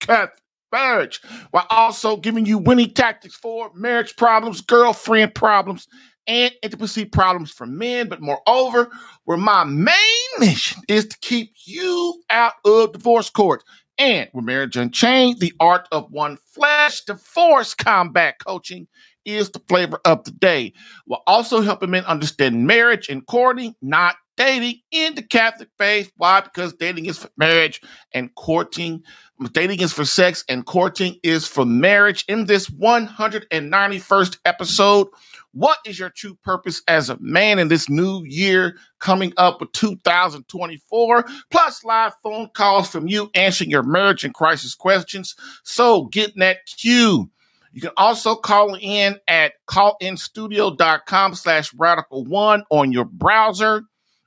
Catholic marriage while also giving you winning tactics for marriage problems, girlfriend problems, and intimacy problems for men. But moreover, where my main mission is to keep you out of divorce court. And with Marriage Unchained, the art of one flesh, divorce combat coaching is the flavor of the day. We're also helping men understand marriage and courting, not dating in the Catholic faith. Why? Because dating is for marriage and courting, dating is for sex and courting is for marriage. In this 191st episode, what is your true purpose as a man in this new year coming up with 2024? Plus, live phone calls from you answering your marriage and crisis questions. So, get in that queue. You can also call in at callinstudio.com slash radical one on your browser.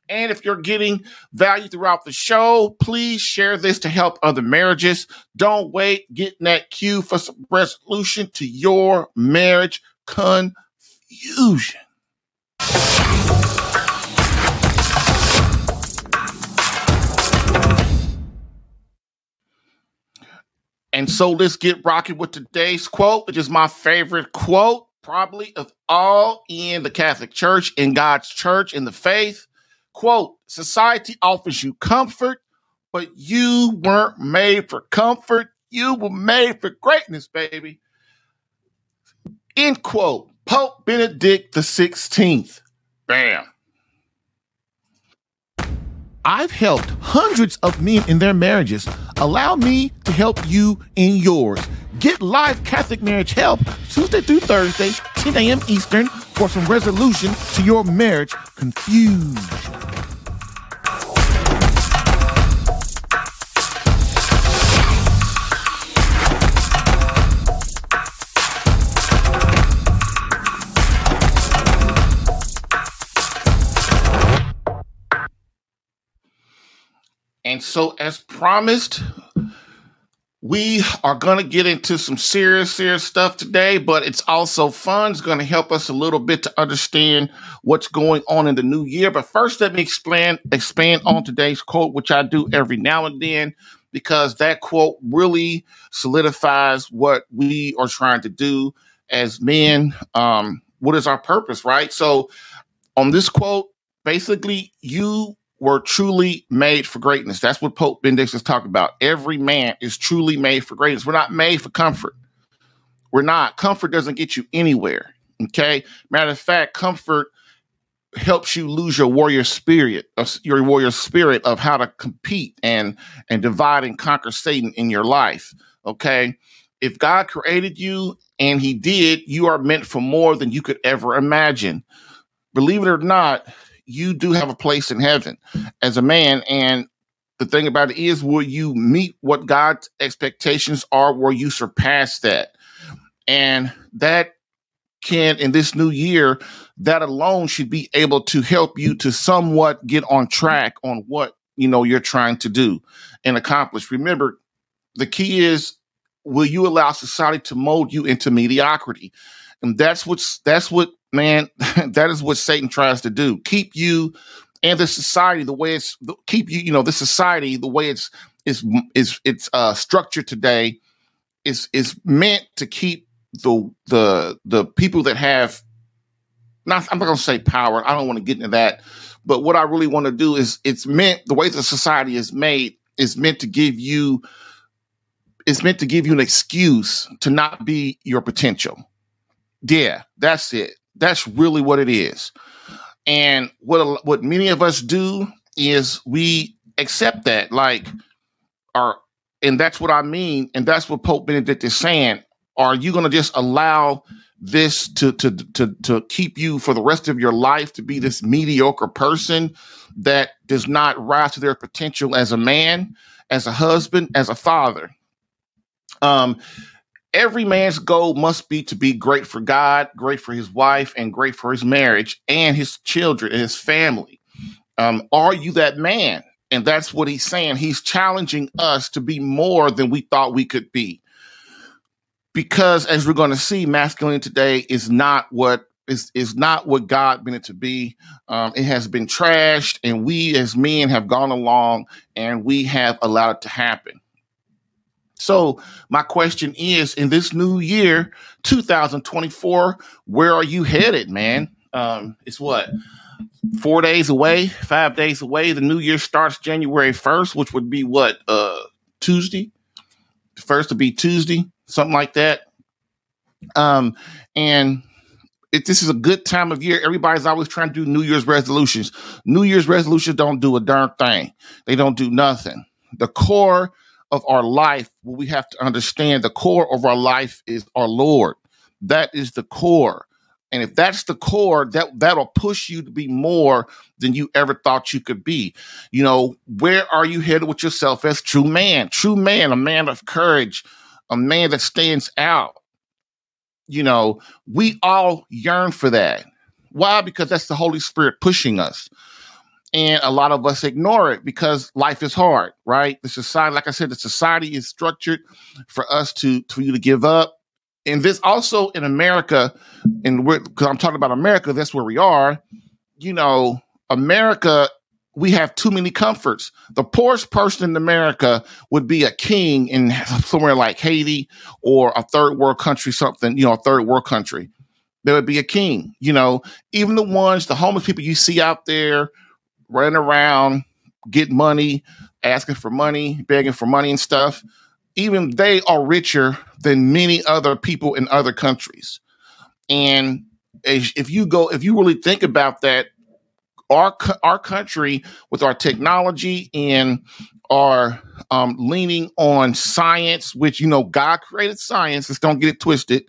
And if you're getting value throughout the show, please share this to help other marriages. Don't wait. Get in that queue for some resolution to your marriage confusion. And so let's get rocking with today's quote, which is my favorite quote, probably of all in the Catholic Church, in God's church, in the faith. Quote, society offers you comfort, but you weren't made for comfort. You were made for greatness, baby. End quote. Pope Benedict the 16th. Bam. I've helped hundreds of men in their marriages. Allow me to help you in yours. Get live Catholic marriage help Tuesday through Thursday, 10 a.m. Eastern, for some resolution to your marriage confusion. And so, as promised, we are going to get into some serious, serious stuff today, but it's also fun. It's going to help us a little bit to understand what's going on in the new year. But first, let me explain, expand on today's quote, which I do every now and then, because that quote really solidifies what we are trying to do as men. Um, what is our purpose, right? So, on this quote, basically, you were truly made for greatness. That's what Pope Benedict is talking about. Every man is truly made for greatness. We're not made for comfort. We're not. Comfort doesn't get you anywhere. Okay. Matter of fact, comfort helps you lose your warrior spirit, your warrior spirit of how to compete and and divide and conquer Satan in your life. Okay. If God created you and he did, you are meant for more than you could ever imagine. Believe it or not, you do have a place in heaven as a man. And the thing about it is, will you meet what God's expectations are? Will you surpass that? And that can, in this new year, that alone should be able to help you to somewhat get on track on what you know you're trying to do and accomplish. Remember, the key is will you allow society to mold you into mediocrity? And that's what's that's what man, that is what Satan tries to do. Keep you and the society the way it's keep you, you know, the society the way it's is is it's uh structured today is is meant to keep the the the people that have not I'm not gonna say power, I don't want to get into that, but what I really want to do is it's meant the way the society is made is meant to give you it's meant to give you an excuse to not be your potential. Yeah, that's it. That's really what it is. And what what many of us do is we accept that, like, are and that's what I mean, and that's what Pope Benedict is saying. Are you going to just allow this to to to to keep you for the rest of your life to be this mediocre person that does not rise to their potential as a man, as a husband, as a father? Um, every man's goal must be to be great for God, great for his wife, and great for his marriage and his children and his family. Um, are you that man? And that's what he's saying. He's challenging us to be more than we thought we could be. Because as we're going to see, masculine today is not what is is not what God meant it to be. Um, it has been trashed, and we as men have gone along and we have allowed it to happen. So, my question is in this new year, 2024, where are you headed, man? Um, it's what? Four days away, five days away. The new year starts January 1st, which would be what? Uh, Tuesday? First to be Tuesday, something like that. Um, and it, this is a good time of year. Everybody's always trying to do New Year's resolutions. New Year's resolutions don't do a darn thing. They don't do nothing. The core of our life, we have to understand the core of our life is our Lord. That is the core. And if that's the core, that that'll push you to be more than you ever thought you could be. You know, where are you headed with yourself as true man? True man, a man of courage, a man that stands out. You know, we all yearn for that. Why? Because that's the Holy Spirit pushing us and a lot of us ignore it because life is hard, right? The society, like I said, the society is structured for us to for you to give up. And this also in America, and we're because I'm talking about America, that's where we are. You know, America, we have too many comforts. The poorest person in America would be a king in somewhere like Haiti or a third world country, something, you know, a third world country. There would be a king, you know, even the ones, the homeless people you see out there running around, getting money, asking for money, begging for money and stuff, even they are richer than many other people in other countries. And if you go, if you really think about that, our our country with our technology and our um, leaning on science, which you know God created science. Let's don't get it twisted.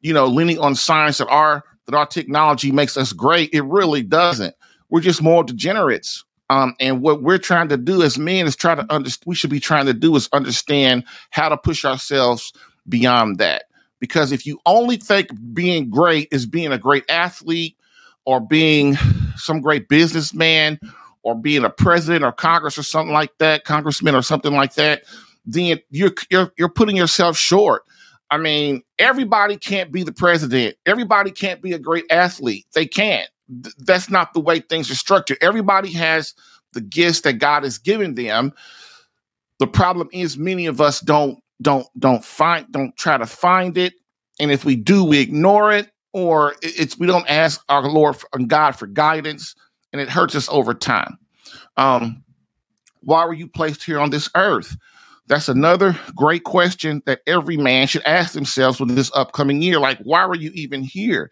You know, leaning on science that our that our technology makes us great. It really doesn't. We're just more degenerates. Um, and what we're trying to do as men is try to understand, we should be trying to do is understand how to push ourselves beyond that. Because if you only think being great is being a great athlete or being some great businessman or being a president or Congress or something like that, congressman or something like that, then you're, you're, you're putting yourself short. I mean, everybody can't be the president. Everybody can't be a great athlete. They can't th- that's not the way things are structured. Everybody has the gifts that God has given them. The problem is many of us don't don't don't find don't try to find it, and if we do, we ignore it, or it's we don't ask our Lord and God for guidance, and it hurts us over time. Um, why were you placed here on this earth? That's another great question that every man should ask themselves with this upcoming year. Like, why were you even here?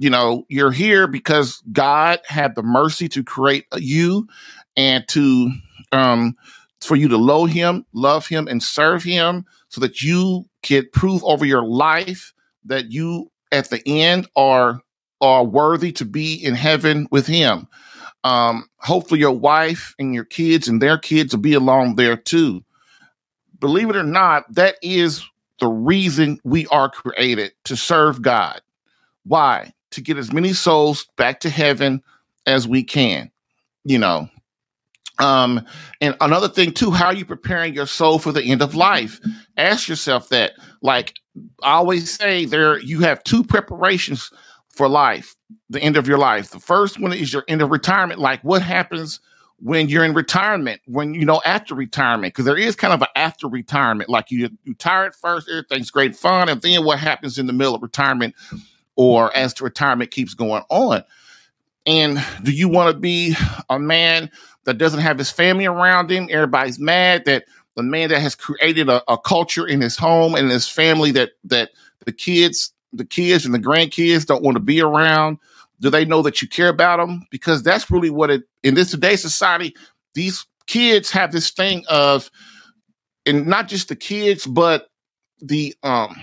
You know, you're here because God had the mercy to create you and to um for you to know him, love him, and serve him so that you could prove over your life that you at the end are are worthy to be in heaven with him. Um, hopefully your wife and your kids and their kids will be along there too. Believe it or not, that is the reason we are created to serve God. Why? To get as many souls back to heaven as we can, you know. Um, and another thing too, how are you preparing your soul for the end of life? Ask yourself that. Like I always say, there you have two preparations for life, the end of your life. The first one is your end of retirement. Like what happens when you're in retirement, when you know after retirement, because there is kind of an after retirement. Like you you retire at first, everything's great fun, and then what happens in the middle of retirement or as the retirement keeps going on. And do you want to be a man that doesn't have his family around him? Everybody's mad that the man that has created a, a culture in his home and his family that that the kids, the kids and the grandkids don't want to be around. Do they know that you care about them? Because that's really what it in this today's society. These kids have this thing of, and not just the kids, but the um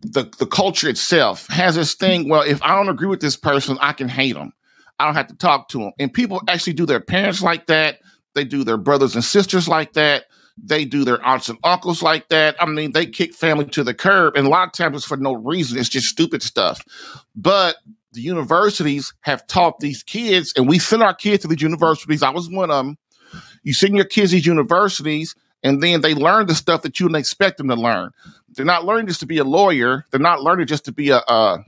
the the culture itself has this thing. Well, if I don't agree with this person, I can hate them. I don't have to talk to them. And people actually do their parents like that. They do their brothers and sisters like that. They do their aunts and uncles like that. I mean, they kick family to the curb, and a lot of times it's for no reason. It's just stupid stuff. But the universities have taught these kids, and we send our kids to these universities. I was one of them. You send your kids these universities, and then they learn the stuff that you would expect them to learn. They're not learning just to be a lawyer. They're not learning just to be a, a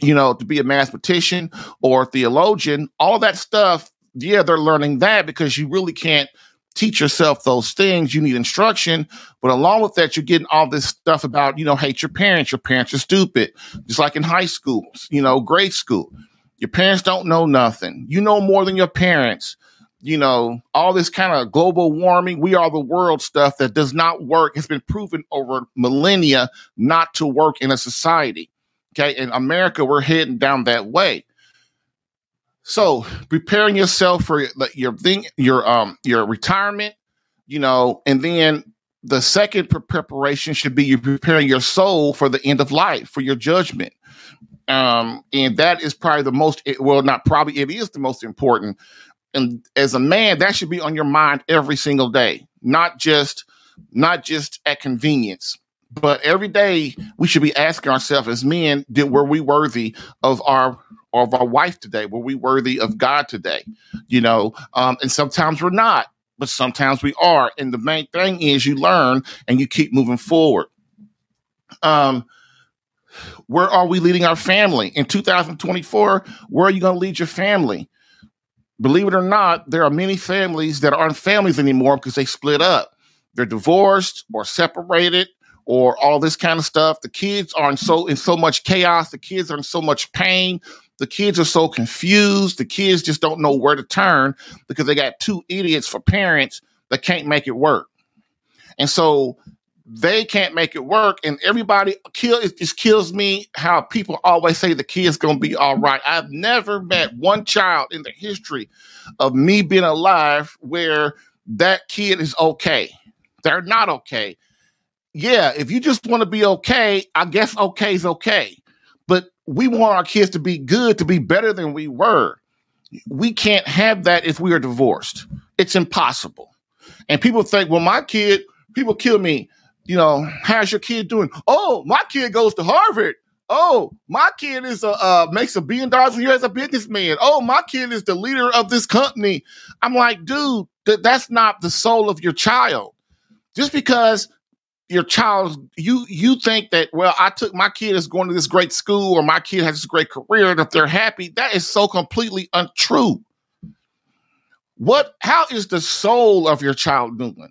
you know, to be a mathematician or a theologian. All that stuff, yeah, they're learning that because you really can't teach yourself those things. You need instruction. But along with that, you're getting all this stuff about, you know, hate your parents. Your parents are stupid. Just like in high school, you know, grade school. Your parents don't know nothing. You know more than your parents. You know, all this kind of global warming, we are the world stuff that does not work. It's been proven over millennia not to work in a society. Okay. In America, we're heading down that way. So preparing yourself for your thing, your um your retirement, you know, and then the second preparation should be you preparing your soul for the end of life, for your judgment. Um, and that is probably the most well, not probably it is the most important. And as a man, that should be on your mind every single day, not just not just at convenience, but every day we should be asking ourselves as men, did were we worthy of our of our wife today? Were we worthy of God today? You know, um, and sometimes we're not, but sometimes we are. And the main thing is you learn and you keep moving forward. Um, where are we leading our family in 2024? Where are you going to lead your family? Believe it or not, there are many families that aren't families anymore because they split up. They're divorced or separated or all this kind of stuff. The kids are in so in so much chaos. The kids are in so much pain. The kids are so confused. The kids just don't know where to turn because they got two idiots for parents that can't make it work. And so they can't make it work. And everybody kill it just kills me how people always say the kid's gonna be all right. I've never met one child in the history of me being alive where that kid is okay. They're not okay yeah, if you just want to be okay, I guess okay is okay. But we want our kids to be good, to be better than we were. We can't have that if we are divorced. It's impossible. And people think, well, my kid, people kill me. You know, how's your kid doing? Oh, my kid goes to Harvard. Oh, my kid is a uh, makes a billion dollars a year as a businessman. Oh, my kid is the leader of this company. I'm like, dude, th- that's not the soul of your child. Just because your child you you think that well i took my kid is going to this great school or my kid has this great career and if they're happy that is so completely untrue what how is the soul of your child doing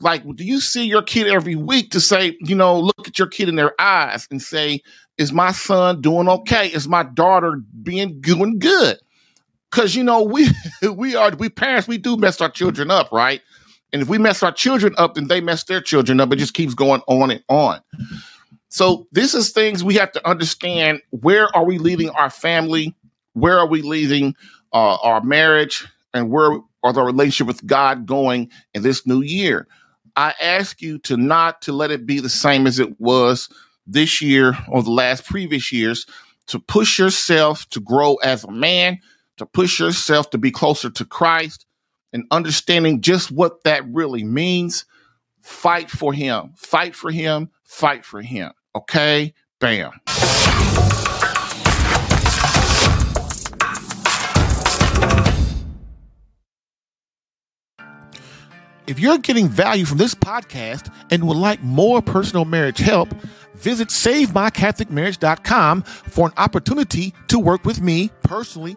like do you see your kid every week to say you know look at your kid in their eyes and say is my son doing okay is my daughter being doing good because you know we we are we parents we do mess our children up right and if we mess our children up, then they mess their children up. It just keeps going on and on. So this is things we have to understand. Where are we leading our family? Where are we leading uh, our marriage? And where are the relationship with God going in this new year? I ask you to not to let it be the same as it was this year or the last previous years, to push yourself to grow as a man, to push yourself to be closer to Christ, and understanding just what that really means, fight for him. Fight for him. Fight for him. Okay? Bam. If you're getting value from this podcast and would like more personal marriage help, visit SaveMyCatholicMarriage.com for an opportunity to work with me personally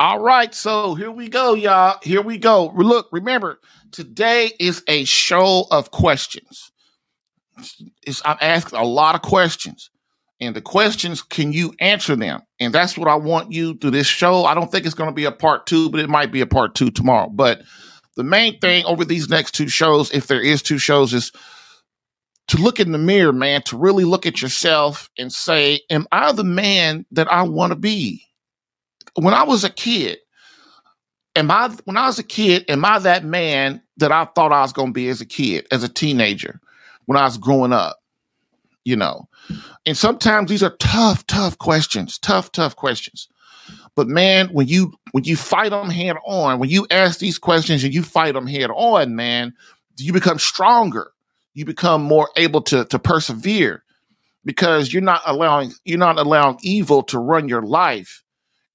All right, so here we go, y'all. Here we go. Look, remember, today is a show of questions. It's, I'm asking a lot of questions. And the questions, can you answer them? And that's what I want you to this show. I don't think it's going to be a part two, but it might be a part two tomorrow. But the main thing over these next two shows, if there is two shows, is to look in the mirror, man, to really look at yourself and say, Am I the man that I want to be? When I was a kid, am I when I was a kid, am I that man that I thought I was gonna be as a kid, as a teenager, when I was growing up? You know. And sometimes these are tough, tough questions, tough, tough questions. But man, when you when you fight them head on, when you ask these questions and you fight them head on, man, you become stronger. You become more able to to persevere because you're not allowing you're not allowing evil to run your life.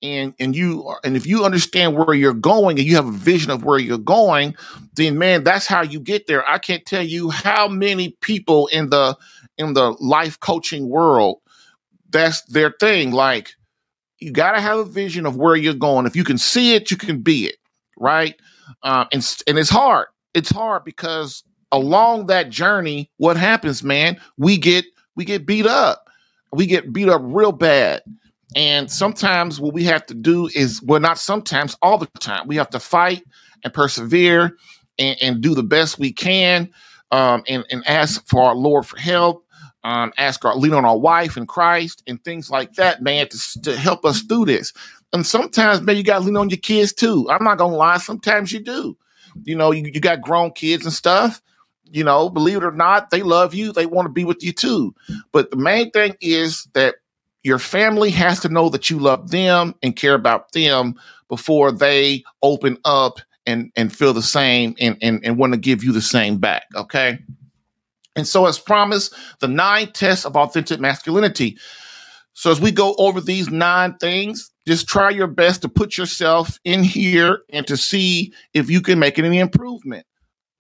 And and you are, and if you understand where you're going and you have a vision of where you're going, then man, that's how you get there. I can't tell you how many people in the in the life coaching world, that's their thing. Like, you got to have a vision of where you're going. If you can see it, you can be it, right? Uh, and and it's hard. It's hard because along that journey, what happens, man? We get we get beat up. We get beat up real bad. And sometimes what we have to do is, well, not sometimes, all the time, we have to fight and persevere and, and do the best we can um, and, and ask for our Lord for help, um, ask our lean on our wife and Christ and things like that, man, to, to help us through this. And sometimes, man, you got to lean on your kids too. I'm not gonna lie, sometimes you do. You know, you, you got grown kids and stuff. You know, believe it or not, they love you. They want to be with you too. But the main thing is that your family has to know that you love them and care about them before they open up and and feel the same and and, and want to give you the same back. Okay. And so, as promised, the nine tests of authentic masculinity. So, as we go over these nine things, just try your best to put yourself in here and to see if you can make any improvement.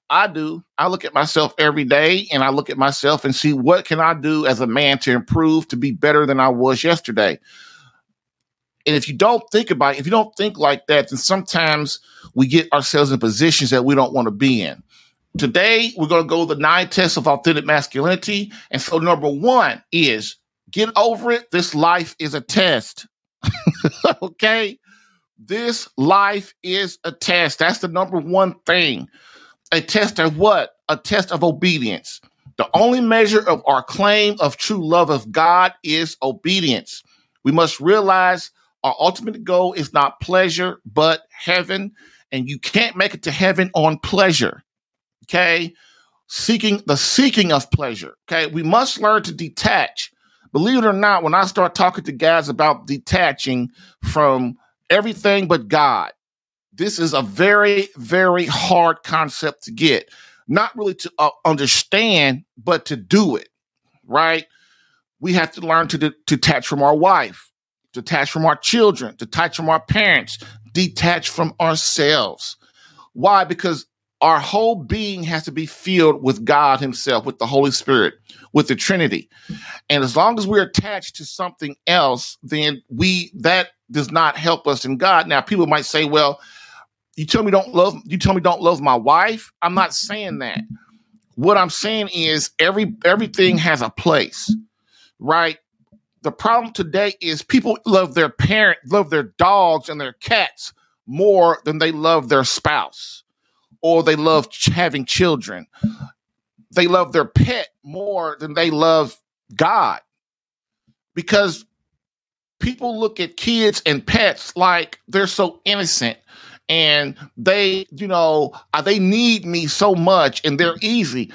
I do. I look at myself every day and I look at myself and see what can I do as a man to improve to be better than I was yesterday. And if you don't think about it, if you don't think like that, then sometimes we get ourselves in positions that we don't want to be in. Today, we're going to go the nine tests of authentic masculinity. And so, number one is get over it. This life is a test. okay? This life is a test. That's the number one thing. A test of what? A test of obedience. The only measure of our claim of true love of God is obedience. We must realize our ultimate goal is not pleasure, but heaven. And you can't make it to heaven on pleasure. Okay. Seeking the seeking of pleasure. Okay. We must learn to detach. Believe it or not, when I start talking to guys about detaching from everything but God, this is a very, very hard concept to get. Not really to uh, understand, but to do it. Right. We have to learn to, de- to detach from our wife, detach from our children, detach from our parents, detach from ourselves. Why? Because our whole being has to be filled with God Himself, with the Holy Spirit, with the Trinity. And as long as we're attached to something else, then we that does not help us in God. Now, people might say, well, you tell me don't love you tell me don't love my wife. I'm not saying that. What I'm saying is every everything has a place, right? The problem today is people love their parent, love their dogs and their cats more than they love their spouse or they love having children. They love their pet more than they love God. Because people look at kids and pets like they're so innocent and they, you know, uh, they need me so much and they're easy.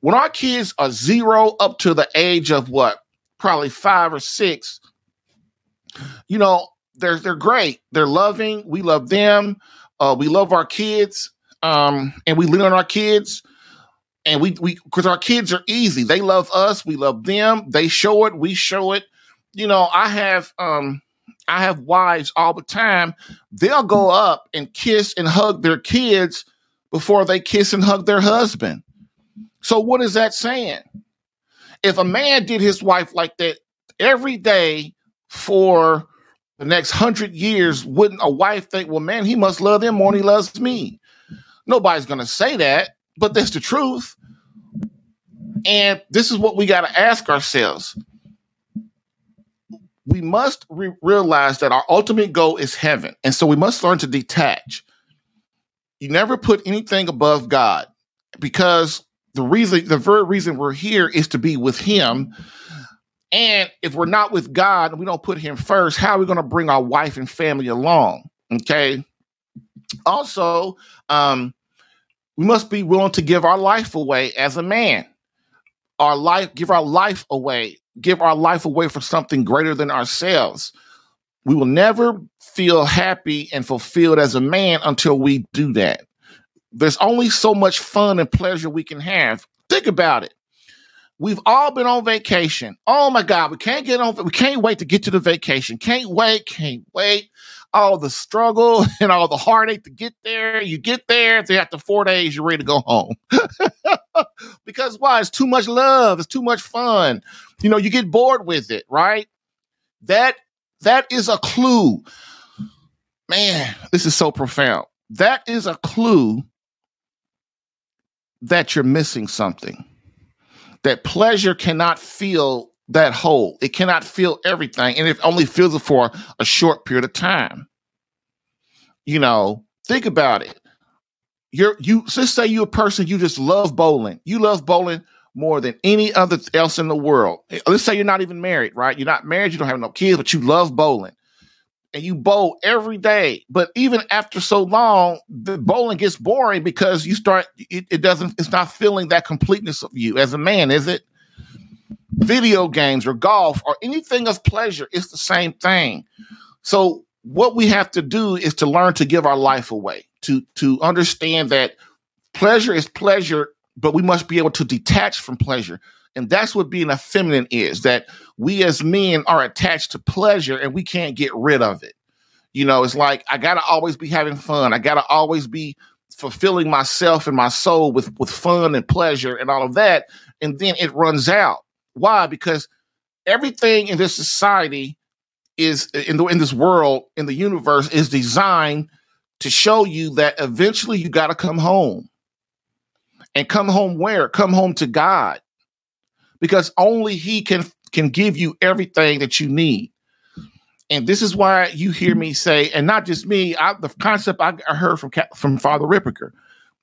when our kids are zero up to the age of what, probably five or six, you know, they're they're great. They're loving. We love them. Uh, we love our kids, um, and we lean on our kids. And we we because our kids are easy. They love us. We love them. They show it. We show it. You know, I have um, I have wives all the time. They'll go up and kiss and hug their kids before they kiss and hug their husband. So what is that saying? If a man did his wife like that every day for the next hundred years, wouldn't a wife think, well, man, he must love them more than he loves me? Nobody's going to say that, but that's the truth. And this is what we got to ask ourselves. We must re- realize that our ultimate goal is heaven. And so we must learn to detach. You never put anything above God because the reason, the very reason we're here is to be with Him and if we're not with God and we don't put Him first, how are we going to bring our wife and family along? Okay. Also, um, we must be willing to give our life away as a man. Our life, give our life away, give our life away for something greater than ourselves. We will never feel happy and fulfilled as a man until we do that. There's only so much fun and pleasure we can have. Think about it. We've all been on vacation. Oh my God, we can't get on. We can't wait to get to the vacation. Can't wait. Can't wait. All the struggle and all the heartache to get there. You get there. After four days, you're ready to go home. because why? It's too much love. It's too much fun. You know, you get bored with it, right? That that is a clue. Man, this is so profound. That is a clue that you're missing something that pleasure cannot feel that hole. It cannot feel everything, and it only feels it for a short period of time. You know, think about it. You're you just say you're a person you just love bowling. You love bowling more than any other else in the world. Let's say you're not even married, right? You're not married, you don't have no kids, but you love bowling and you bowl every day. But even after so long, the bowling gets boring because you start it, it, doesn't it's not feeling that completeness of you as a man, is it? Video games or golf or anything of pleasure, it's the same thing. So what we have to do is to learn to give our life away, to to understand that pleasure is pleasure, but we must be able to detach from pleasure. And that's what being a feminine is that we as men are attached to pleasure and we can't get rid of it. You know, it's like I got to always be having fun. I got to always be fulfilling myself and my soul with, with fun and pleasure and all of that. And then it runs out. Why? Because everything in this society is in the in this world, in the universe, is designed to show you that eventually you got to come home. And come home where? Come home to God because only he can can give you everything that you need. And this is why you hear me say, and not just me, I, the concept I, heard from from Father Ripperger,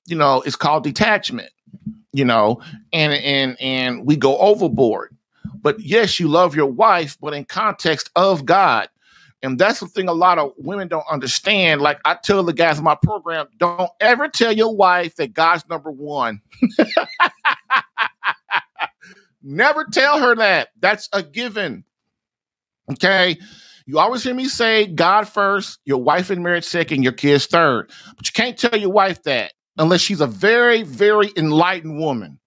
you know, it's called detachment. You know, and and and we go overboard. But yes, you love your wife, but in context of God. And that's the thing a lot of women don't understand. Like I tell the guys in my program, don't ever tell your wife that God's number one. Never tell her that. That's a given. Okay. You always hear me say God first, your wife and marriage second, your kids third. But you can't tell your wife that unless she's a very, very enlightened woman.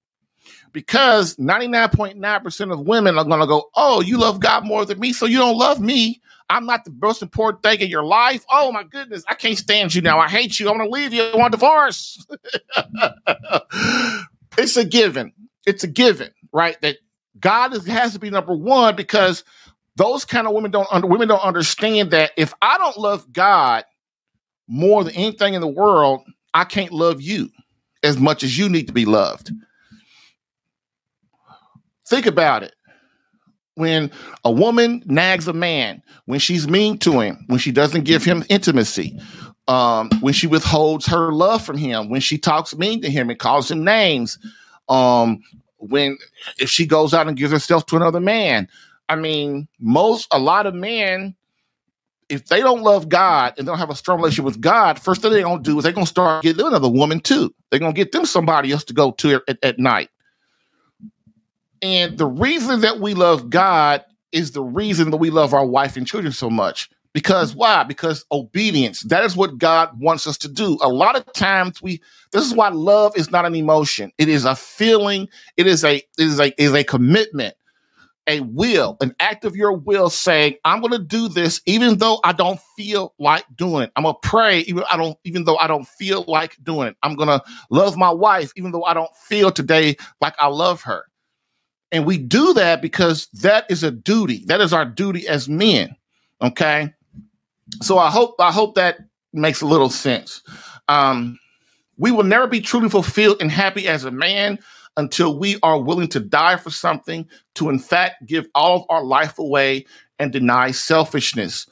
Because 99.9% of women are going to go, Oh, you love God more than me, so you don't love me. I'm not the most important thing in your life. Oh my goodness, I can't stand you now. I hate you. I want to leave you. I want divorce. it's a given. It's a given right? That God is, has to be number one because those kind of women don't under, women don't understand that if I don't love God more than anything in the world, I can't love you as much as you need to be loved. Think about it. When a woman nags a man, when she's mean to him, when she doesn't give him intimacy, um, when she withholds her love from him, when she talks mean to him and calls him names, um, when if she goes out and gives herself to another man. I mean, most a lot of men, if they don't love God and don't have a strong relationship with God, first thing they're gonna do is they're gonna start getting another woman too. They're gonna get them somebody else to go to at, at night. And the reason that we love God is the reason that we love our wife and children so much. Because why? Because obedience. That is what God wants us to do. A lot of times we this is why love is not an emotion. It is a feeling. It is a it is a is a commitment, a will, an act of your will saying, I'm gonna do this even though I don't feel like doing it. I'm gonna pray even I don't even though I don't feel like doing it. I'm gonna love my wife even though I don't feel today like I love her. And we do that because that is a duty. That is our duty as men. Okay. So I hope I hope that makes a little sense. Um, we will never be truly fulfilled and happy as a man until we are willing to die for something, to in fact give all of our life away and deny selfishness.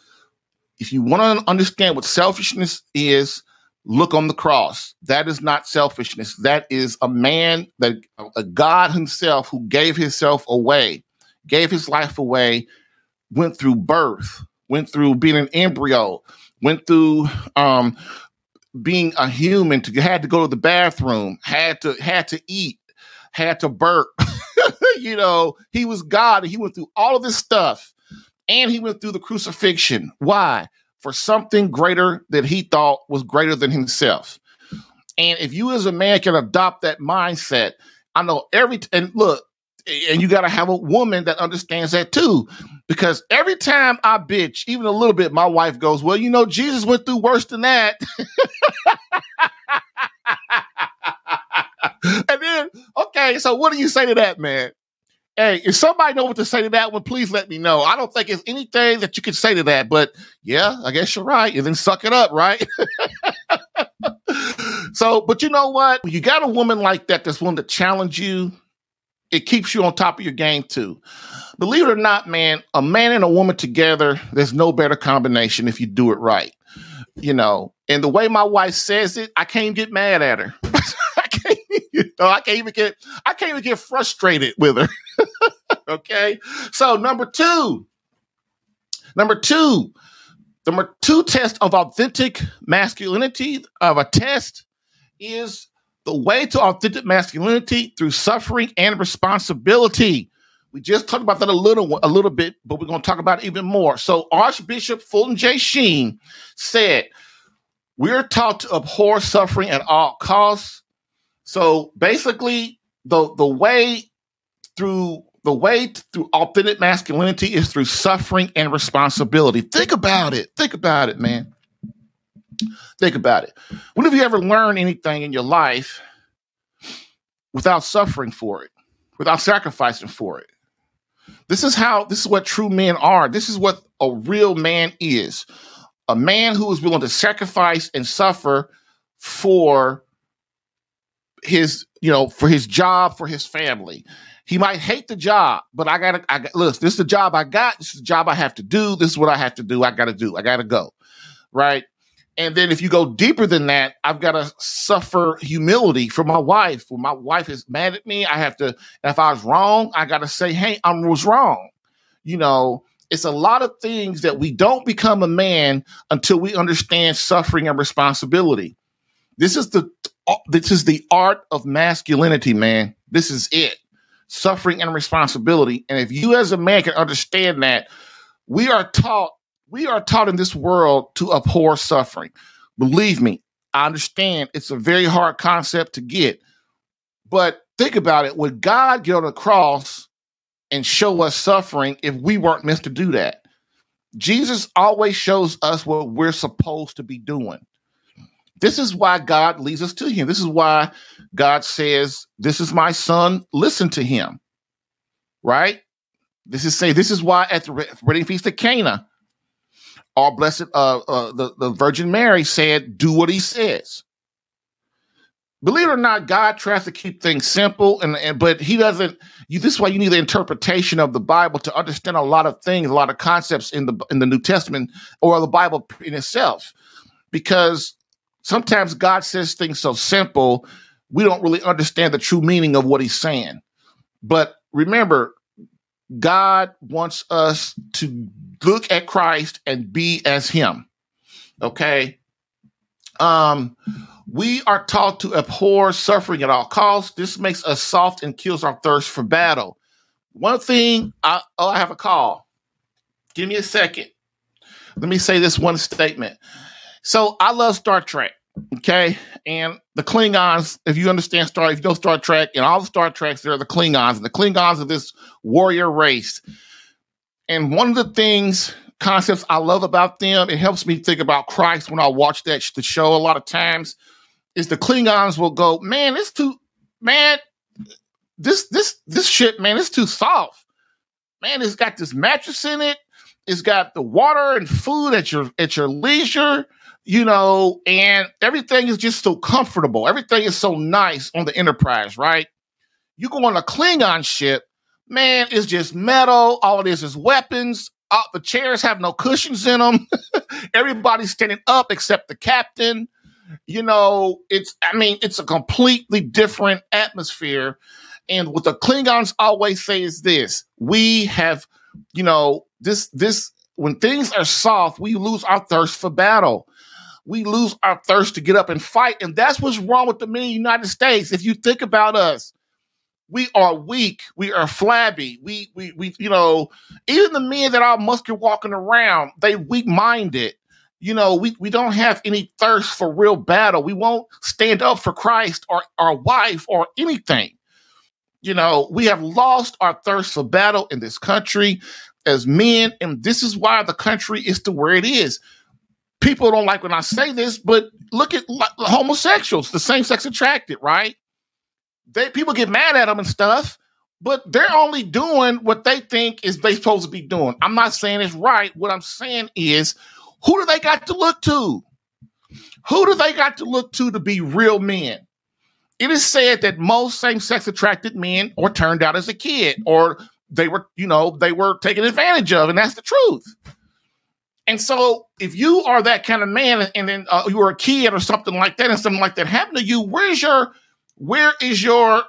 If you want to understand what selfishness is, look on the cross. That is not selfishness. That is a man, that a God Himself who gave Himself away, gave His life away, went through birth, went through being an embryo, went through um, being a human, to had to go to the bathroom, had to had to eat, had to burp. you know, he was God. He went through all of this stuff, and he went through the crucifixion. Why? For something greater that he thought was greater than himself. And if you as a man can adopt that mindset, I know every and look, and you got to have a woman that understands that too. Because every time I bitch, even a little bit, my wife goes, Well, you know, Jesus went through worse than that. and then, okay, so what do you say to that, man? Hey, if somebody know what to say to that one, please let me know. I don't think it's anything that you could say to that, but yeah, I guess you're right. And then suck it up, right? so, but you know what? You got a woman like that that's willing to challenge you it keeps you on top of your game too. Believe it or not, man, a man and a woman together, there's no better combination if you do it right. You know, and the way my wife says it, I can't get mad at her. I can't, you know, I can't even get, I can't even get frustrated with her. okay. So number two, number two, number two test of authentic masculinity of a test is the way to authentic masculinity through suffering and responsibility. We just talked about that a little a little bit, but we're going to talk about it even more. So Archbishop Fulton J. Sheen said, "We're taught to abhor suffering at all costs." So basically, the the way through the way through authentic masculinity is through suffering and responsibility. Think about it. Think about it, man. Think about it. When have you ever learned anything in your life without suffering for it, without sacrificing for it? This is how, this is what true men are. This is what a real man is a man who is willing to sacrifice and suffer for his, you know, for his job, for his family. He might hate the job, but I gotta, I got, look, this is the job I got. This is the job I have to do. This is what I have to do. I gotta do. I gotta go. Right. And then if you go deeper than that, I've got to suffer humility for my wife. When my wife is mad at me, I have to, if I was wrong, I got to say, hey, I was wrong. You know, it's a lot of things that we don't become a man until we understand suffering and responsibility. This is the this is the art of masculinity, man. This is it. Suffering and responsibility. And if you as a man can understand that, we are taught we are taught in this world to abhor suffering. Believe me, I understand it's a very hard concept to get. But think about it. Would God get on the cross and show us suffering if we weren't meant to do that? Jesus always shows us what we're supposed to be doing. This is why God leads us to him. This is why God says, This is my son, listen to him. Right? This is say, this is why at the wedding feast of Cana, our blessed uh, uh, the, the Virgin Mary said, do what he says. Believe it or not, God tries to keep things simple, and, and but He doesn't. You, this is why you need the interpretation of the Bible to understand a lot of things, a lot of concepts in the in the New Testament or the Bible in itself, because sometimes God says things so simple, we don't really understand the true meaning of what He's saying. But remember, God wants us to look at Christ and be as him. Okay? Um we are taught to abhor suffering at all costs. This makes us soft and kills our thirst for battle. One thing, I, oh, I have a call. Give me a second. Let me say this one statement. So I love Star Trek. Okay. And the Klingons, if you understand Star, if you know Star Trek and all the Star Treks, they're the Klingons. And the Klingons are this warrior race. And one of the things, concepts I love about them, it helps me think about Christ when I watch that the show a lot of times, is the Klingons will go, man, it's too, man, this this this shit, man, it's too soft. Man, it's got this mattress in it. It's got the water and food at your at your leisure, you know, and everything is just so comfortable. Everything is so nice on the Enterprise, right? You go on a Klingon ship, man, it's just metal. All it is is weapons. All, the chairs have no cushions in them. Everybody's standing up except the captain. You know, it's I mean, it's a completely different atmosphere. And what the Klingons always say is this: we have, you know, this this when things are soft, we lose our thirst for battle. We lose our thirst to get up and fight, and that's what's wrong with the men United States. If you think about us, we are weak, we are flabby, we we we you know, even the men that are muscular walking around, they weak minded. You know, we, we don't have any thirst for real battle. We won't stand up for Christ or our wife or anything. You know, we have lost our thirst for battle in this country as men, and this is why the country is to where it is. People don't like when I say this, but look at homosexuals, the same sex attracted, right? They people get mad at them and stuff, but they're only doing what they think is they supposed to be doing. I'm not saying it's right. What I'm saying is, who do they got to look to? Who do they got to look to to be real men? it is said that most same-sex attracted men were turned out as a kid or they were you know they were taken advantage of and that's the truth and so if you are that kind of man and then uh, you were a kid or something like that and something like that happened to you where's your where is your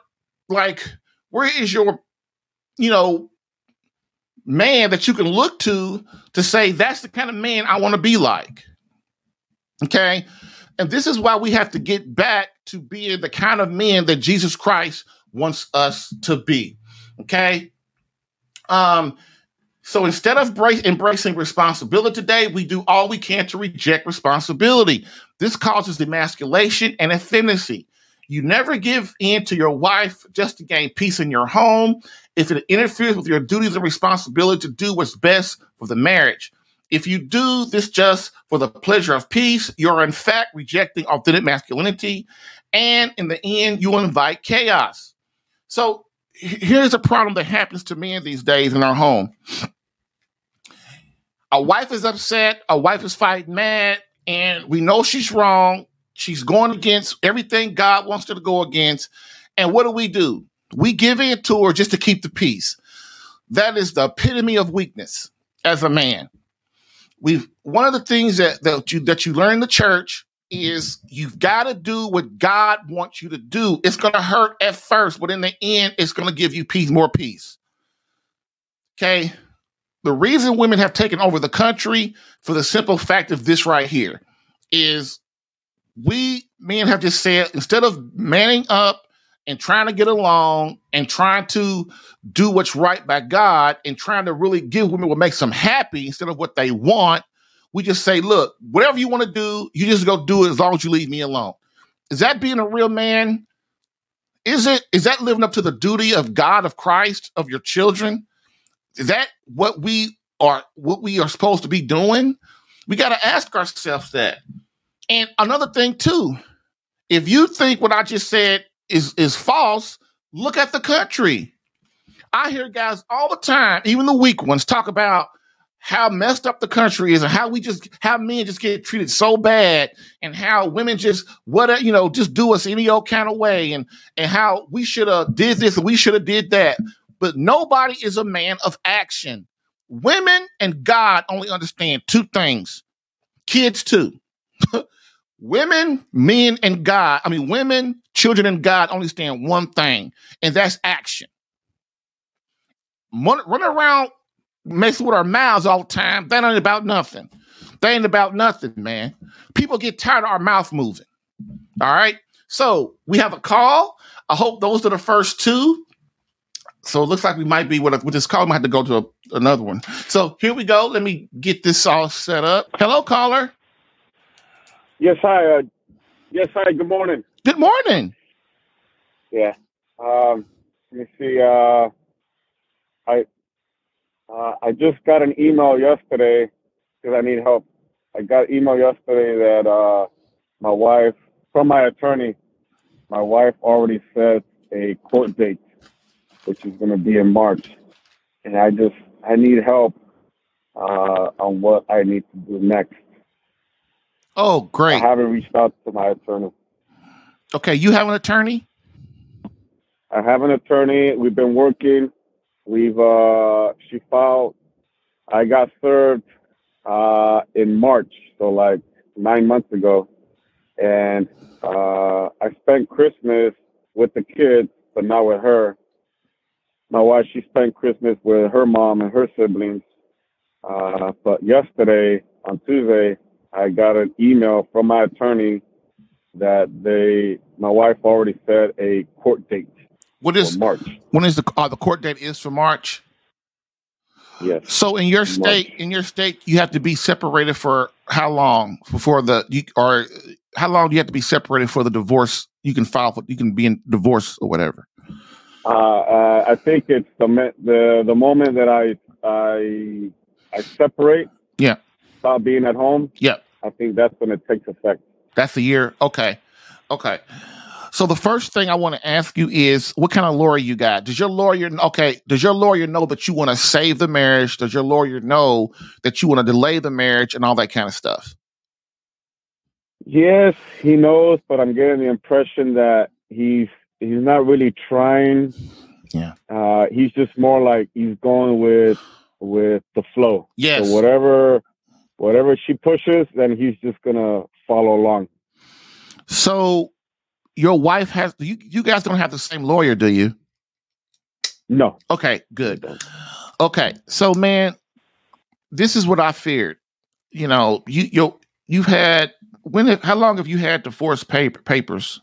like where is your you know man that you can look to to say that's the kind of man i want to be like okay and this is why we have to get back to being the kind of men that Jesus Christ wants us to be. Okay. Um, so instead of embracing responsibility today, we do all we can to reject responsibility. This causes emasculation and effeminacy. You never give in to your wife just to gain peace in your home if it interferes with your duties and responsibility to do what's best for the marriage. If you do this just for the pleasure of peace, you're in fact rejecting authentic masculinity. And in the end, you invite chaos. So here's a problem that happens to men these days in our home. A wife is upset, a wife is fighting mad, and we know she's wrong. She's going against everything God wants her to go against. And what do we do? We give in to her just to keep the peace. That is the epitome of weakness as a man we've one of the things that that you that you learn in the church is you've got to do what God wants you to do. It's going to hurt at first, but in the end, it's going to give you peace, more peace. Okay. The reason women have taken over the country for the simple fact of this right here is we men have just said instead of manning up and trying to get along and trying to do what's right by God and trying to really give women what makes them happy instead of what they want, we just say, look, whatever you want to do, you just go do it as long as you leave me alone. Is that being a real man? Is it is that living up to the duty of God, of Christ, of your children? Is that what we are what we are supposed to be doing? We got to ask ourselves that. And another thing too, if you think what I just said is is false, look at the country. I hear guys all the time, even the weak ones, talk about how messed up the country is and how we just how men just get treated so bad and how women just what you know just do us any old kind of way and and how we should have did this and we should have did that. But nobody is a man of action. Women and god only understand two things. Kids too women men and god i mean women children and god only understand one thing and that's action running around messing with our mouths all the time, that ain't about nothing. That ain't about nothing, man. People get tired of our mouth moving. All right. So we have a call. I hope those are the first two. So it looks like we might be with, a, with this call. We might have to go to a, another one. So here we go. Let me get this all set up. Hello, caller. Yes, hi. Uh, yes, hi. Good morning. Good morning. Yeah. Um, let me see. Uh, I uh, I just got an email yesterday because I need help. I got email yesterday that uh, my wife, from my attorney, my wife already set a court date, which is going to be in March, and I just I need help uh, on what I need to do next. Oh, great. I haven't reached out to my attorney. Okay, you have an attorney? I have an attorney. We've been working. We've uh she filed I got served uh in March, so like nine months ago. And uh I spent Christmas with the kids, but not with her. My wife she spent Christmas with her mom and her siblings. Uh but yesterday on Tuesday I got an email from my attorney that they my wife already set a court date What is March. when is the uh, the court date is for March? Yes. So in your state, in your state, you have to be separated for how long before the you or how long do you have to be separated for the divorce? You can file for you can be in divorce or whatever. Uh, uh, I think it's the the the moment that I I I separate. Yeah. Stop being at home. Yeah. I think that's when it takes effect. That's the year. Okay. Okay. So the first thing I want to ask you is what kind of lawyer you got? Does your lawyer okay, does your lawyer know that you want to save the marriage? Does your lawyer know that you want to delay the marriage and all that kind of stuff? Yes, he knows, but I'm getting the impression that he's he's not really trying. Yeah. Uh, he's just more like he's going with with the flow. Yes. So whatever whatever she pushes, then he's just gonna follow along. So your wife has you you guys don't have the same lawyer, do you? No. Okay, good. Okay. So man, this is what I feared. You know, you you you've had when have, how long have you had divorce paper, papers?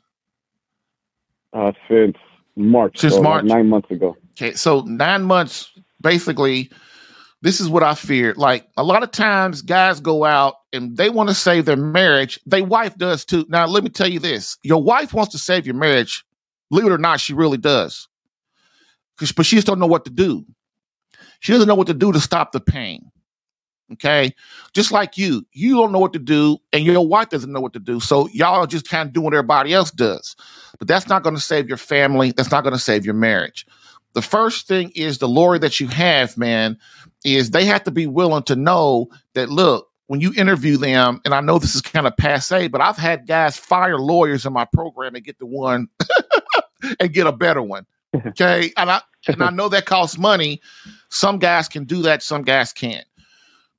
Uh, since March. Since so like March. nine months ago. Okay, so nine months, basically, this is what I feared. Like a lot of times, guys go out and they want to save their marriage. Their wife does too. Now, let me tell you this: your wife wants to save your marriage. Believe it or not, she really does. But she just don't know what to do. She doesn't know what to do to stop the pain. Okay, just like you, you don't know what to do, and your wife doesn't know what to do. So y'all are just kind of doing what everybody else does. But that's not going to save your family. That's not going to save your marriage the first thing is the lawyer that you have, man, is they have to be willing to know that look, when you interview them, and I know this is kind of passe, but I've had guys fire lawyers in my program and get the one and get a better one. Okay. And I and I know that costs money. Some guys can do that, some guys can't.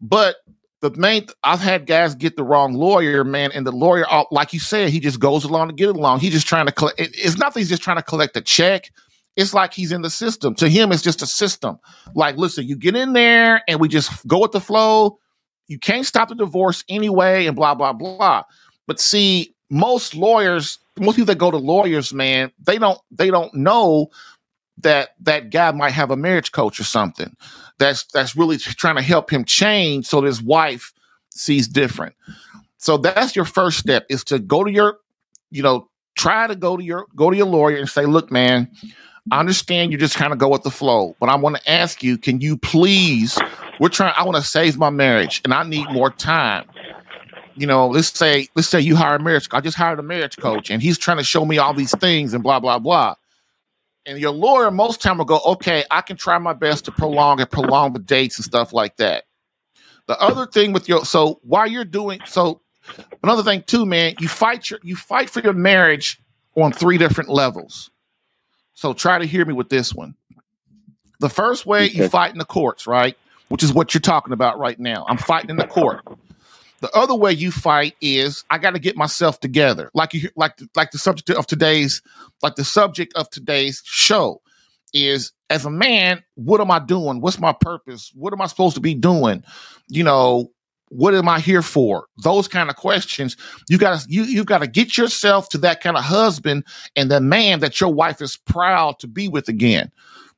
But the main I've had guys get the wrong lawyer, man, and the lawyer, uh, like you said, he just goes along to get along. He's just trying to collect. It's not that he's just trying to collect a check it's like he's in the system. To him, it's just a system. Like, listen, you get in there and we just go with the flow. You can't stop the divorce anyway, and blah, blah, blah. But see, most lawyers, most people that go to lawyers, man, they don't they don't know that that guy might have a marriage coach or something that's that's really trying to help him change so that his wife sees different. So that's your first step is to go to your, you know, try to go to your go to your lawyer and say, look, man, I understand you just kind of go with the flow, but I want to ask you, can you please? We're trying. I want to save my marriage, and I need more time. You know, let's say let's say you hire a marriage. I just hired a marriage coach, and he's trying to show me all these things and blah blah blah. And your lawyer most time will go, okay, I can try my best to prolong and prolong the dates and stuff like that. The other thing with your so while you're doing so, another thing too, man, you fight your you fight for your marriage on three different levels. So try to hear me with this one. The first way you fight in the courts, right? Which is what you're talking about right now. I'm fighting in the court. The other way you fight is I got to get myself together, like you like like the subject of today's like the subject of today's show is as a man, what am I doing? What's my purpose? What am I supposed to be doing? You know, what am I here for? Those kind of questions. You got to you you've got to get yourself to that kind of husband and the man that your wife is proud to be with again.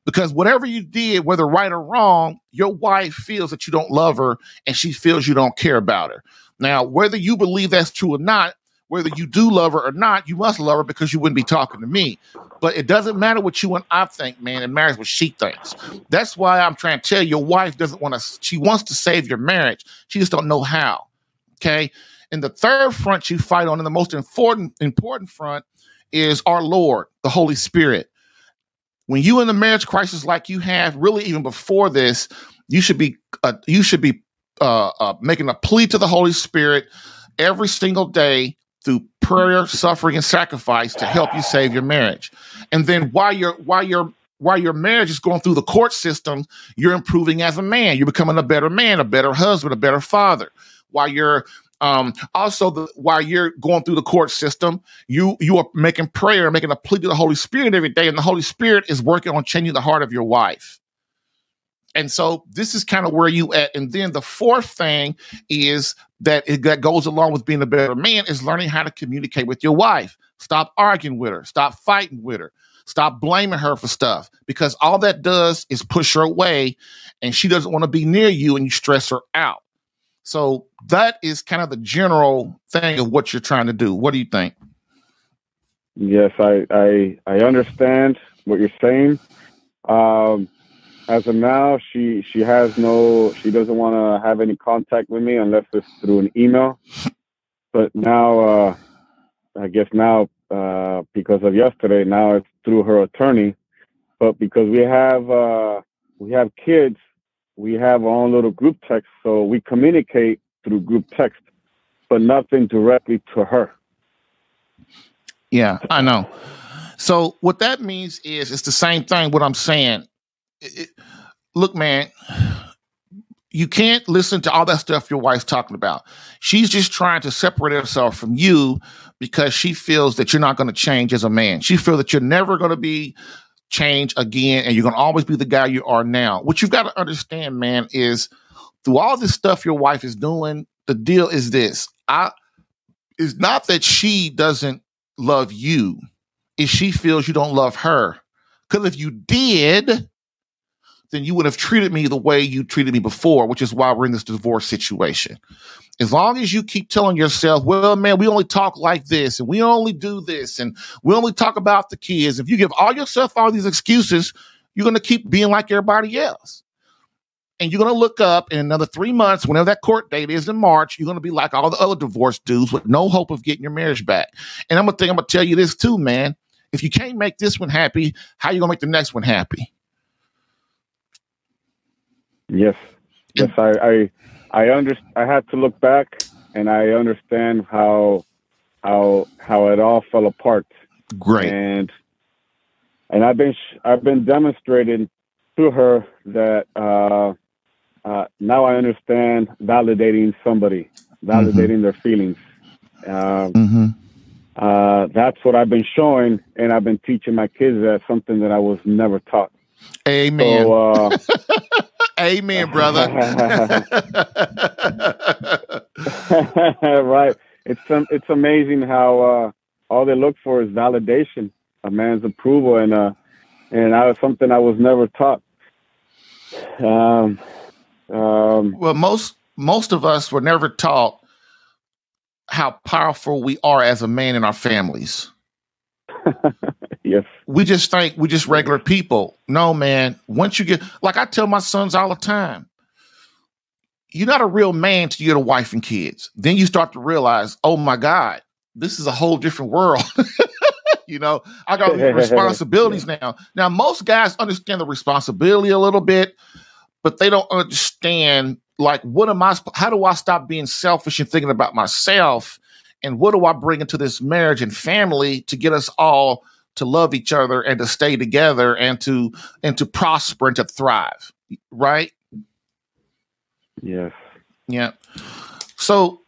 because whatever you did, whether right or wrong, your wife feels that you don't love her and she feels you don't care about her. Now, whether you believe that's true or not, whether you do love her or not, you must love her because you wouldn't be talking to me. But it doesn't matter what you and I think, man. It matters what she thinks. That's why I'm trying to tell you, your wife doesn't want to. She wants to save your marriage. She just don't know how. Okay. And the third front you fight on, and the most important important front, is our Lord, the Holy Spirit. When you in the marriage crisis like you have, really even before this, you should be uh, you should be uh, uh, making a plea to the Holy Spirit every single day through prayer, suffering, and sacrifice to help you save your marriage. And then while you're while you're while your marriage is going through the court system, you're improving as a man. You're becoming a better man, a better husband, a better father. While you're um, also, the, while you're going through the court system, you you are making prayer, making a plea to the Holy Spirit every day, and the Holy Spirit is working on changing the heart of your wife. And so this is kind of where you at. And then the fourth thing is that it, that goes along with being a better man is learning how to communicate with your wife. Stop arguing with her. Stop fighting with her. Stop blaming her for stuff because all that does is push her away and she doesn't want to be near you and you stress her out. So that is kind of the general thing of what you're trying to do. What do you think? Yes, I I, I understand what you're saying. Um, as of now, she she has no, she doesn't want to have any contact with me unless it's through an email. But now, uh, I guess now uh, because of yesterday, now it's through her attorney. But because we have uh, we have kids, we have our own little group text, so we communicate through group text, but nothing directly to her. Yeah, I know. So what that means is it's the same thing. What I'm saying it, look, man, you can't listen to all that stuff your wife's talking about. She's just trying to separate herself from you because she feels that you're not going to change as a man. She feels that you're never going to be change again and you're going to always be the guy you are now. What you've got to understand, man, is through all this stuff your wife is doing, the deal is this. I it's not that she doesn't love you, is she feels you don't love her. Because if you did, then you would have treated me the way you treated me before, which is why we're in this divorce situation. As long as you keep telling yourself, well, man, we only talk like this and we only do this and we only talk about the kids. If you give all yourself all these excuses, you're going to keep being like everybody else. And you're going to look up in another three months, whenever that court date is in March, you're going to be like all the other divorce dudes with no hope of getting your marriage back. And I'm going to think, I'm going to tell you this too, man. If you can't make this one happy, how you going to make the next one happy? Yes, yes, I, I, I under, I had to look back and I understand how, how, how it all fell apart. Great. And, and I've been, I've been demonstrating to her that uh, uh, now I understand validating somebody, validating mm-hmm. their feelings. Uh, mm-hmm. uh, that's what I've been showing, and I've been teaching my kids that something that I was never taught. Amen. So, uh, Amen, brother. right. It's um, it's amazing how uh, all they look for is validation, a man's approval, and uh, and that was something I was never taught. Um, um, well, most most of us were never taught how powerful we are as a man in our families. yes. We just think we're just regular people. No, man. Once you get like I tell my sons all the time, you're not a real man till you get a wife and kids. Then you start to realize, oh my God, this is a whole different world. you know, I got responsibilities now. Now, most guys understand the responsibility a little bit, but they don't understand like what am I how do I stop being selfish and thinking about myself and what do I bring into this marriage and family to get us all to love each other and to stay together and to and to prosper and to thrive, right? Yes. Yeah. So,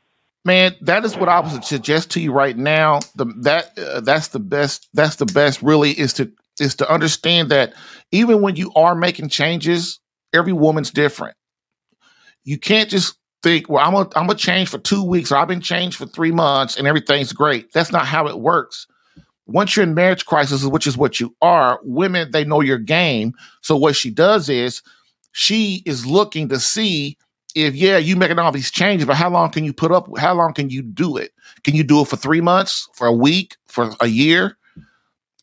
man, that is what I would suggest to you right now. The that uh, that's the best. That's the best. Really, is to is to understand that even when you are making changes, every woman's different. You can't just think, well, I'm gonna I'm gonna change for two weeks or I've been changed for three months and everything's great. That's not how it works. Once you're in marriage crisis, which is what you are, women they know your game. So what she does is she is looking to see if yeah you making all these changes, but how long can you put up? How long can you do it? Can you do it for three months, for a week, for a year?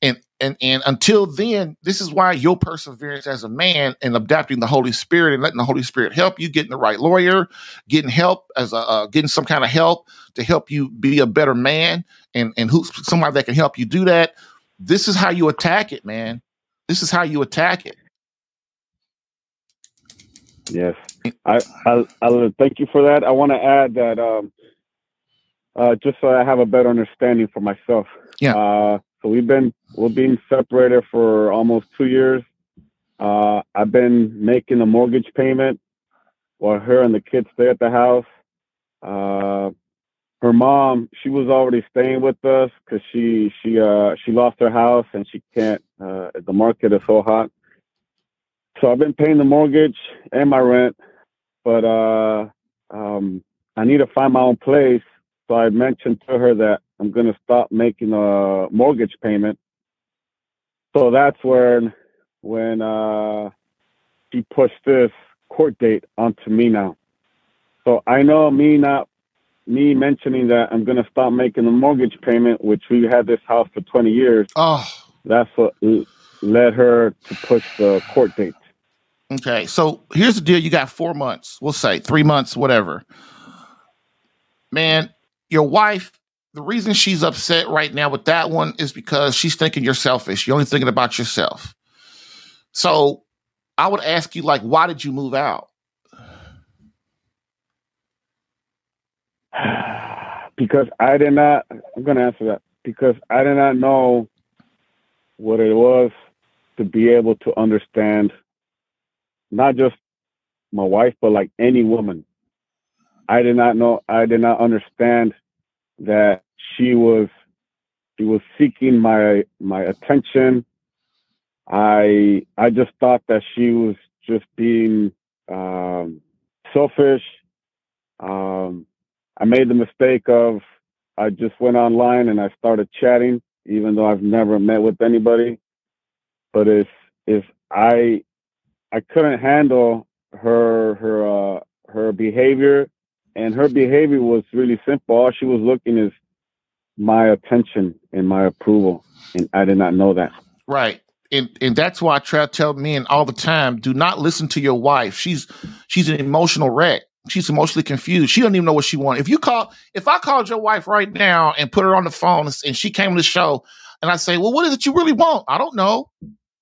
And and and until then, this is why your perseverance as a man and adapting the Holy Spirit and letting the Holy Spirit help you, getting the right lawyer, getting help as a uh, getting some kind of help to help you be a better man, and and who's somebody that can help you do that. This is how you attack it, man. This is how you attack it. Yes, I I, I thank you for that. I want to add that um, uh, just so I have a better understanding for myself. Yeah. Uh, so we've been we've been separated for almost two years. Uh, I've been making a mortgage payment while her and the kids stay at the house. Uh, her mom, she was already staying with us because she she uh, she lost her house and she can't. Uh, the market is so hot. So I've been paying the mortgage and my rent, but uh, um, I need to find my own place. So I mentioned to her that I'm going to stop making a mortgage payment. So that's when when uh, she pushed this court date onto me now. So I know me not me mentioning that I'm going to stop making the mortgage payment, which we had this house for 20 years. Oh, that's what led her to push the court date. Okay, so here's the deal: you got four months. We'll say three months, whatever. Man, your wife the reason she's upset right now with that one is because she's thinking you're selfish. You're only thinking about yourself. So I would ask you, like, why did you move out? Because I did not, I'm going to answer that. Because I did not know what it was to be able to understand not just my wife, but like any woman. I did not know, I did not understand that she was she was seeking my my attention. I I just thought that she was just being um, selfish. Um, I made the mistake of I just went online and I started chatting, even though I've never met with anybody. But if if I I couldn't handle her her uh, her behavior and her behavior was really simple. All she was looking is my attention and my approval, and I did not know that. Right, and and that's why I try to tell men all the time: do not listen to your wife. She's she's an emotional wreck. She's emotionally confused. She doesn't even know what she wants. If you call, if I called your wife right now and put her on the phone and she came to the show, and I say, "Well, what is it you really want?" I don't know.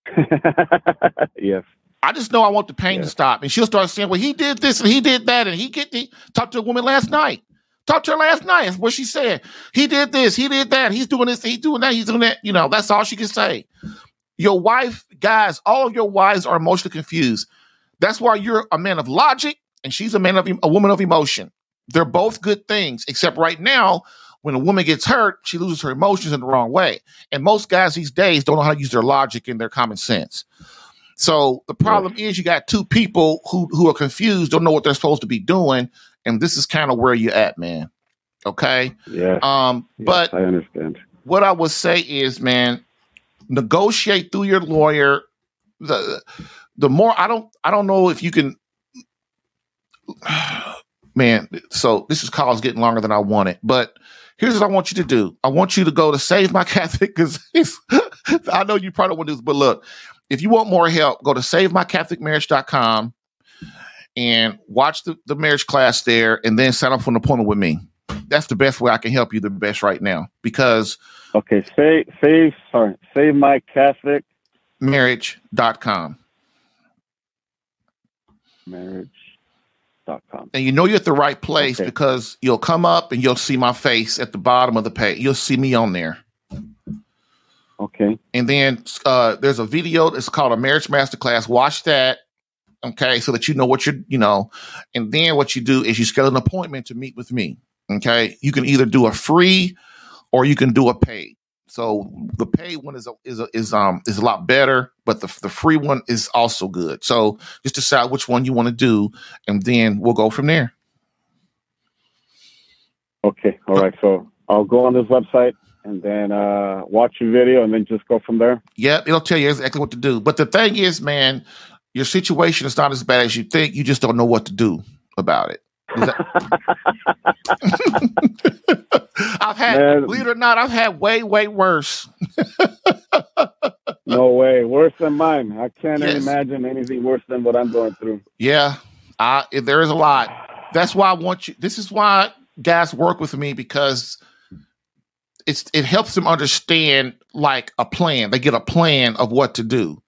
yes. I just know I want the pain yeah. to stop. And she'll start saying, well, he did this and he did that. And he get he talked to a woman last night. Talked to her last night. That's what she said. He did this, he did that, he's doing this, he's doing that, he's doing that. You know, that's all she can say. Your wife, guys, all of your wives are emotionally confused. That's why you're a man of logic and she's a man of a woman of emotion. They're both good things, except right now, when a woman gets hurt, she loses her emotions in the wrong way. And most guys these days don't know how to use their logic and their common sense. So the problem yeah. is you got two people who who are confused, don't know what they're supposed to be doing, and this is kind of where you're at, man. Okay. Yeah. Um, yes, but I understand. What I would say is, man, negotiate through your lawyer. The the more I don't I don't know if you can man, so this is call's getting longer than I wanted, but here's what I want you to do. I want you to go to Save My Catholic because I know you probably want to do this, but look, if you want more help, go to savemycatholicmarriage.com and watch the, the marriage class there and then sign up for an appointment with me. That's the best way I can help you the best right now because Okay, save save sorry, save my Catholic marriage.com. Marriage.com. And you know you're at the right place okay. because you'll come up and you'll see my face at the bottom of the page. You'll see me on there. Okay. And then uh, there's a video that's called a marriage masterclass. Watch that. Okay. So that you know what you're, you know, and then what you do is you schedule an appointment to meet with me. Okay. You can either do a free or you can do a paid. So the paid one is a, is a, is um is a lot better, but the the free one is also good. So just decide which one you want to do, and then we'll go from there. Okay, all right. So I'll go on this website and then uh, watch your video, and then just go from there. Yep, it'll tell you exactly what to do. But the thing is, man, your situation is not as bad as you think. You just don't know what to do about it. That- I've had, Man. believe it or not, I've had way, way worse. No way, worse than mine. I can't Yes. imagine anything worse than what I'm going through. Yeah, I, there is a lot. That's why I want you. This is why guys work with me because it's it helps them understand like a plan. They get a plan of what to do.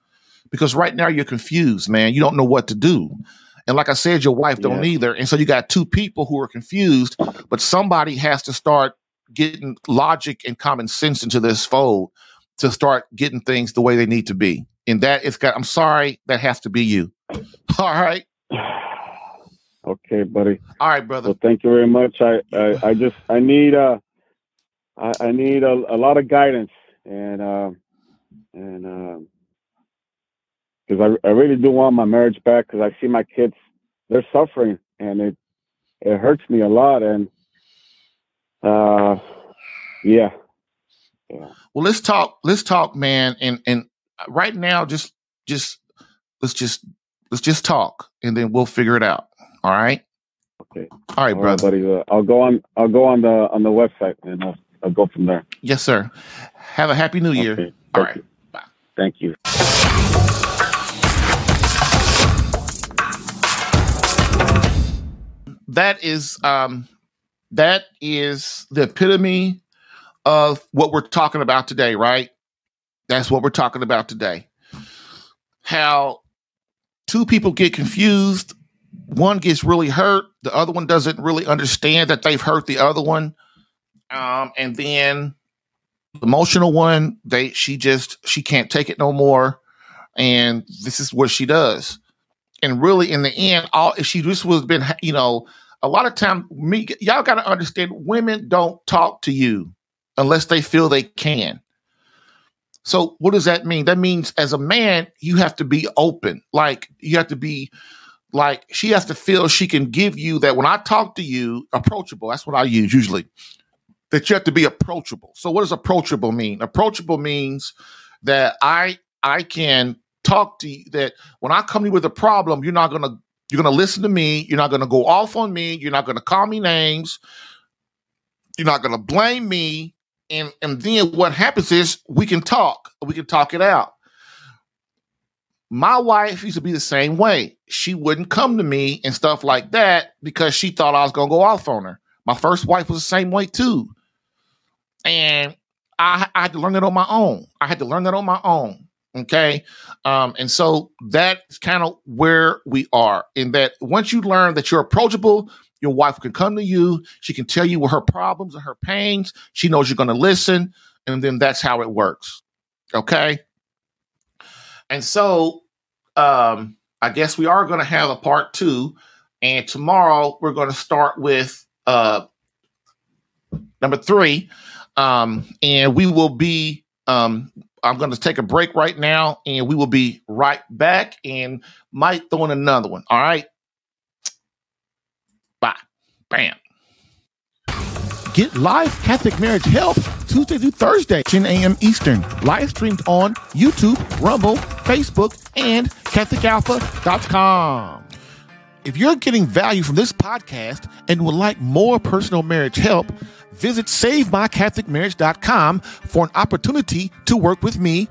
Because right now you're confused, man. You don't know what to do. And like I said, your wife don't Yeah. either. And so you got two people who are confused, but somebody has to start getting logic and common sense into this fold to start getting things the way they need to be. And that it's got I'm sorry, that has to be you. All right. Okay, buddy. All right, brother. Well, thank you very much. I, I, I just I need uh I, I need a, a lot of guidance and uh, and because I I really do want my marriage back because I see my kids they're suffering and it it hurts me a lot and uh yeah yeah Well, let's talk. Let's talk, man. And and right now, just just let's just let's just talk, and then we'll figure it out. All right. okay All right, all right brother. buddy uh, I'll go on I'll go on the on the website and I'll, I'll go from there. Yes, sir. Have a happy New Year. Okay. All right. you. Bye. Thank you. That is um that is the epitome of what we're talking about today, right? That's what we're talking about today. How two people get confused, one gets really hurt, the other one doesn't really understand that they've hurt the other one. Um, and then the emotional one, they she just she can't take it no more. And this is what she does. And really in the end, all she just was been, you know, a lot of time me y'all gotta understand women don't talk to you unless they feel they can. So what does that mean? That means as a man, you have to be open. Like you have to be like she has to feel she can give you that when I talk to you, approachable. That's what I use usually. That you have to be approachable. So what does approachable mean? Approachable means that I I can talk to you that when I come to you with a problem, you're not gonna you're gonna listen to me, you're not gonna go off on me, you're not gonna call me names, you're not gonna blame me, and and then what happens is we can talk, we can talk it out. My wife used to be the same way. She wouldn't come to me and stuff like that because she thought I was gonna go off on her. My first wife was the same way too. And I, I had to learn that on my own. I had to learn that on my own. Okay. Um, and so that's kind of where we are in that once you learn that you're approachable, your wife can come to you. She can tell you her problems and her pains. She knows you're going to listen. And then that's how it works. Okay. And so um, I guess we are going to have a part two. And tomorrow we're going to start with uh, number three. Um, and we will be, um, I'm going to take a break right now and we will be right back and might throw in another one. All right. Bye. Bam. Get live Catholic marriage help Tuesday through Thursday, 10 a.m. Eastern. Live streamed on YouTube, Rumble, Facebook, and CatholicAlpha.com. If you're getting value from this podcast and would like more personal marriage help, visit SaveMyCatholicMarriage.com for an opportunity to work with me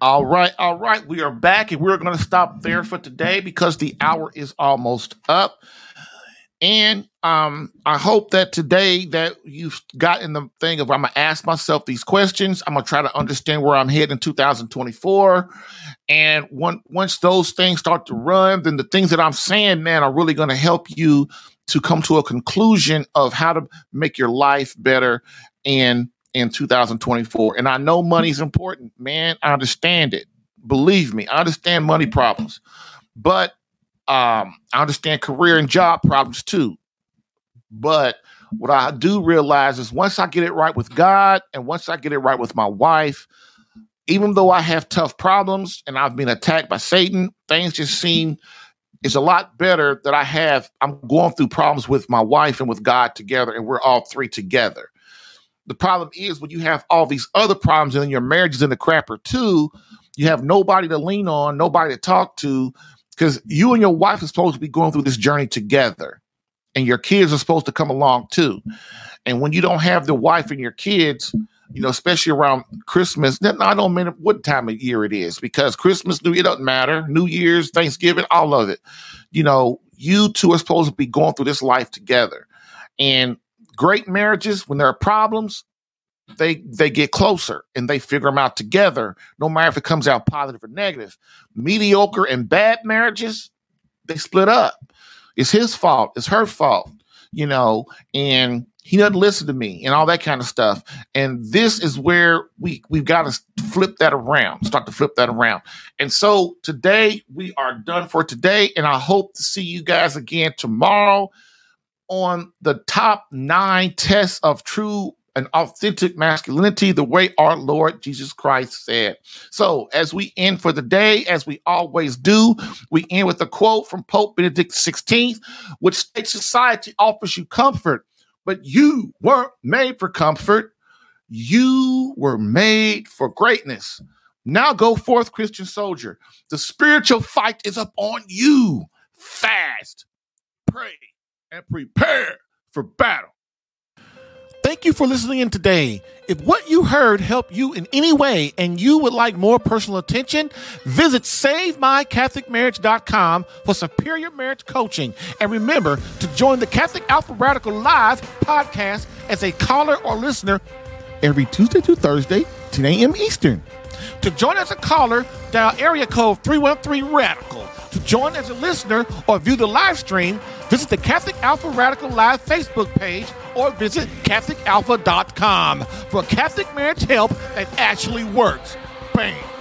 All right, all right. We are back and we're going to stop there for today because the hour is almost up. And um, I hope that today that you've gotten the thing of I'm gonna ask myself these questions. I'm gonna try to understand where I'm heading in 2024. And once those things start to run, then the things that I'm saying, man, are really gonna help you to come to a conclusion of how to make your life better in in 2024. And I know money's important, man. I understand it. Believe me, I understand money problems. But um, I understand career and job problems too. But what I do realize is once I get it right with God and once I get it right with my wife, even though I have tough problems and I've been attacked by Satan, things just seem it's a lot better that I have. I'm going through problems with my wife and with God together, and we're all three together. The problem is when you have all these other problems and your marriage is in the crapper too, you have nobody to lean on, nobody to talk to, because you and your wife are supposed to be going through this journey together and your kids are supposed to come along too and when you don't have the wife and your kids you know especially around christmas. I don't mean what time of year it is because christmas new it doesn't matter. New year's thanksgiving all of it. You know you two are supposed to be going through this life together. And great marriages when there are problems they they get closer and they figure them out together no matter if it comes out positive or negative. Mediocre and bad marriages they split up. It's his fault. It's her fault you know and he doesn't listen to me and all that kind of stuff. And this is where we we've got to flip that around start to flip that around. And so today we are done for today and i hope to see you guys again tomorrow on the top nine tests of true an authentic masculinity the way our Lord Jesus Christ said. So, as we end for the day, as we always do, we end with a quote from Pope Benedict XVI, which states society offers you comfort, but you weren't made for comfort. You were made for greatness. Now go forth, Christian soldier. The spiritual fight is up on you. Fast, pray, and prepare for battle. Thank you for listening in today. If what you heard helped you in any way and you would like more personal attention, visit SaveMyCatholicMarriage.com for superior marriage coaching. And remember to join the Catholic Alpha Radical Live podcast as a caller or listener every Tuesday to Thursday, 10 a.m. Eastern. To join as a caller, dial area code 313 Radical. To join as a listener or view the live stream, visit the Catholic Alpha Radical Live Facebook page or visit CatholicAlpha.com for Catholic marriage help that actually works. Bam.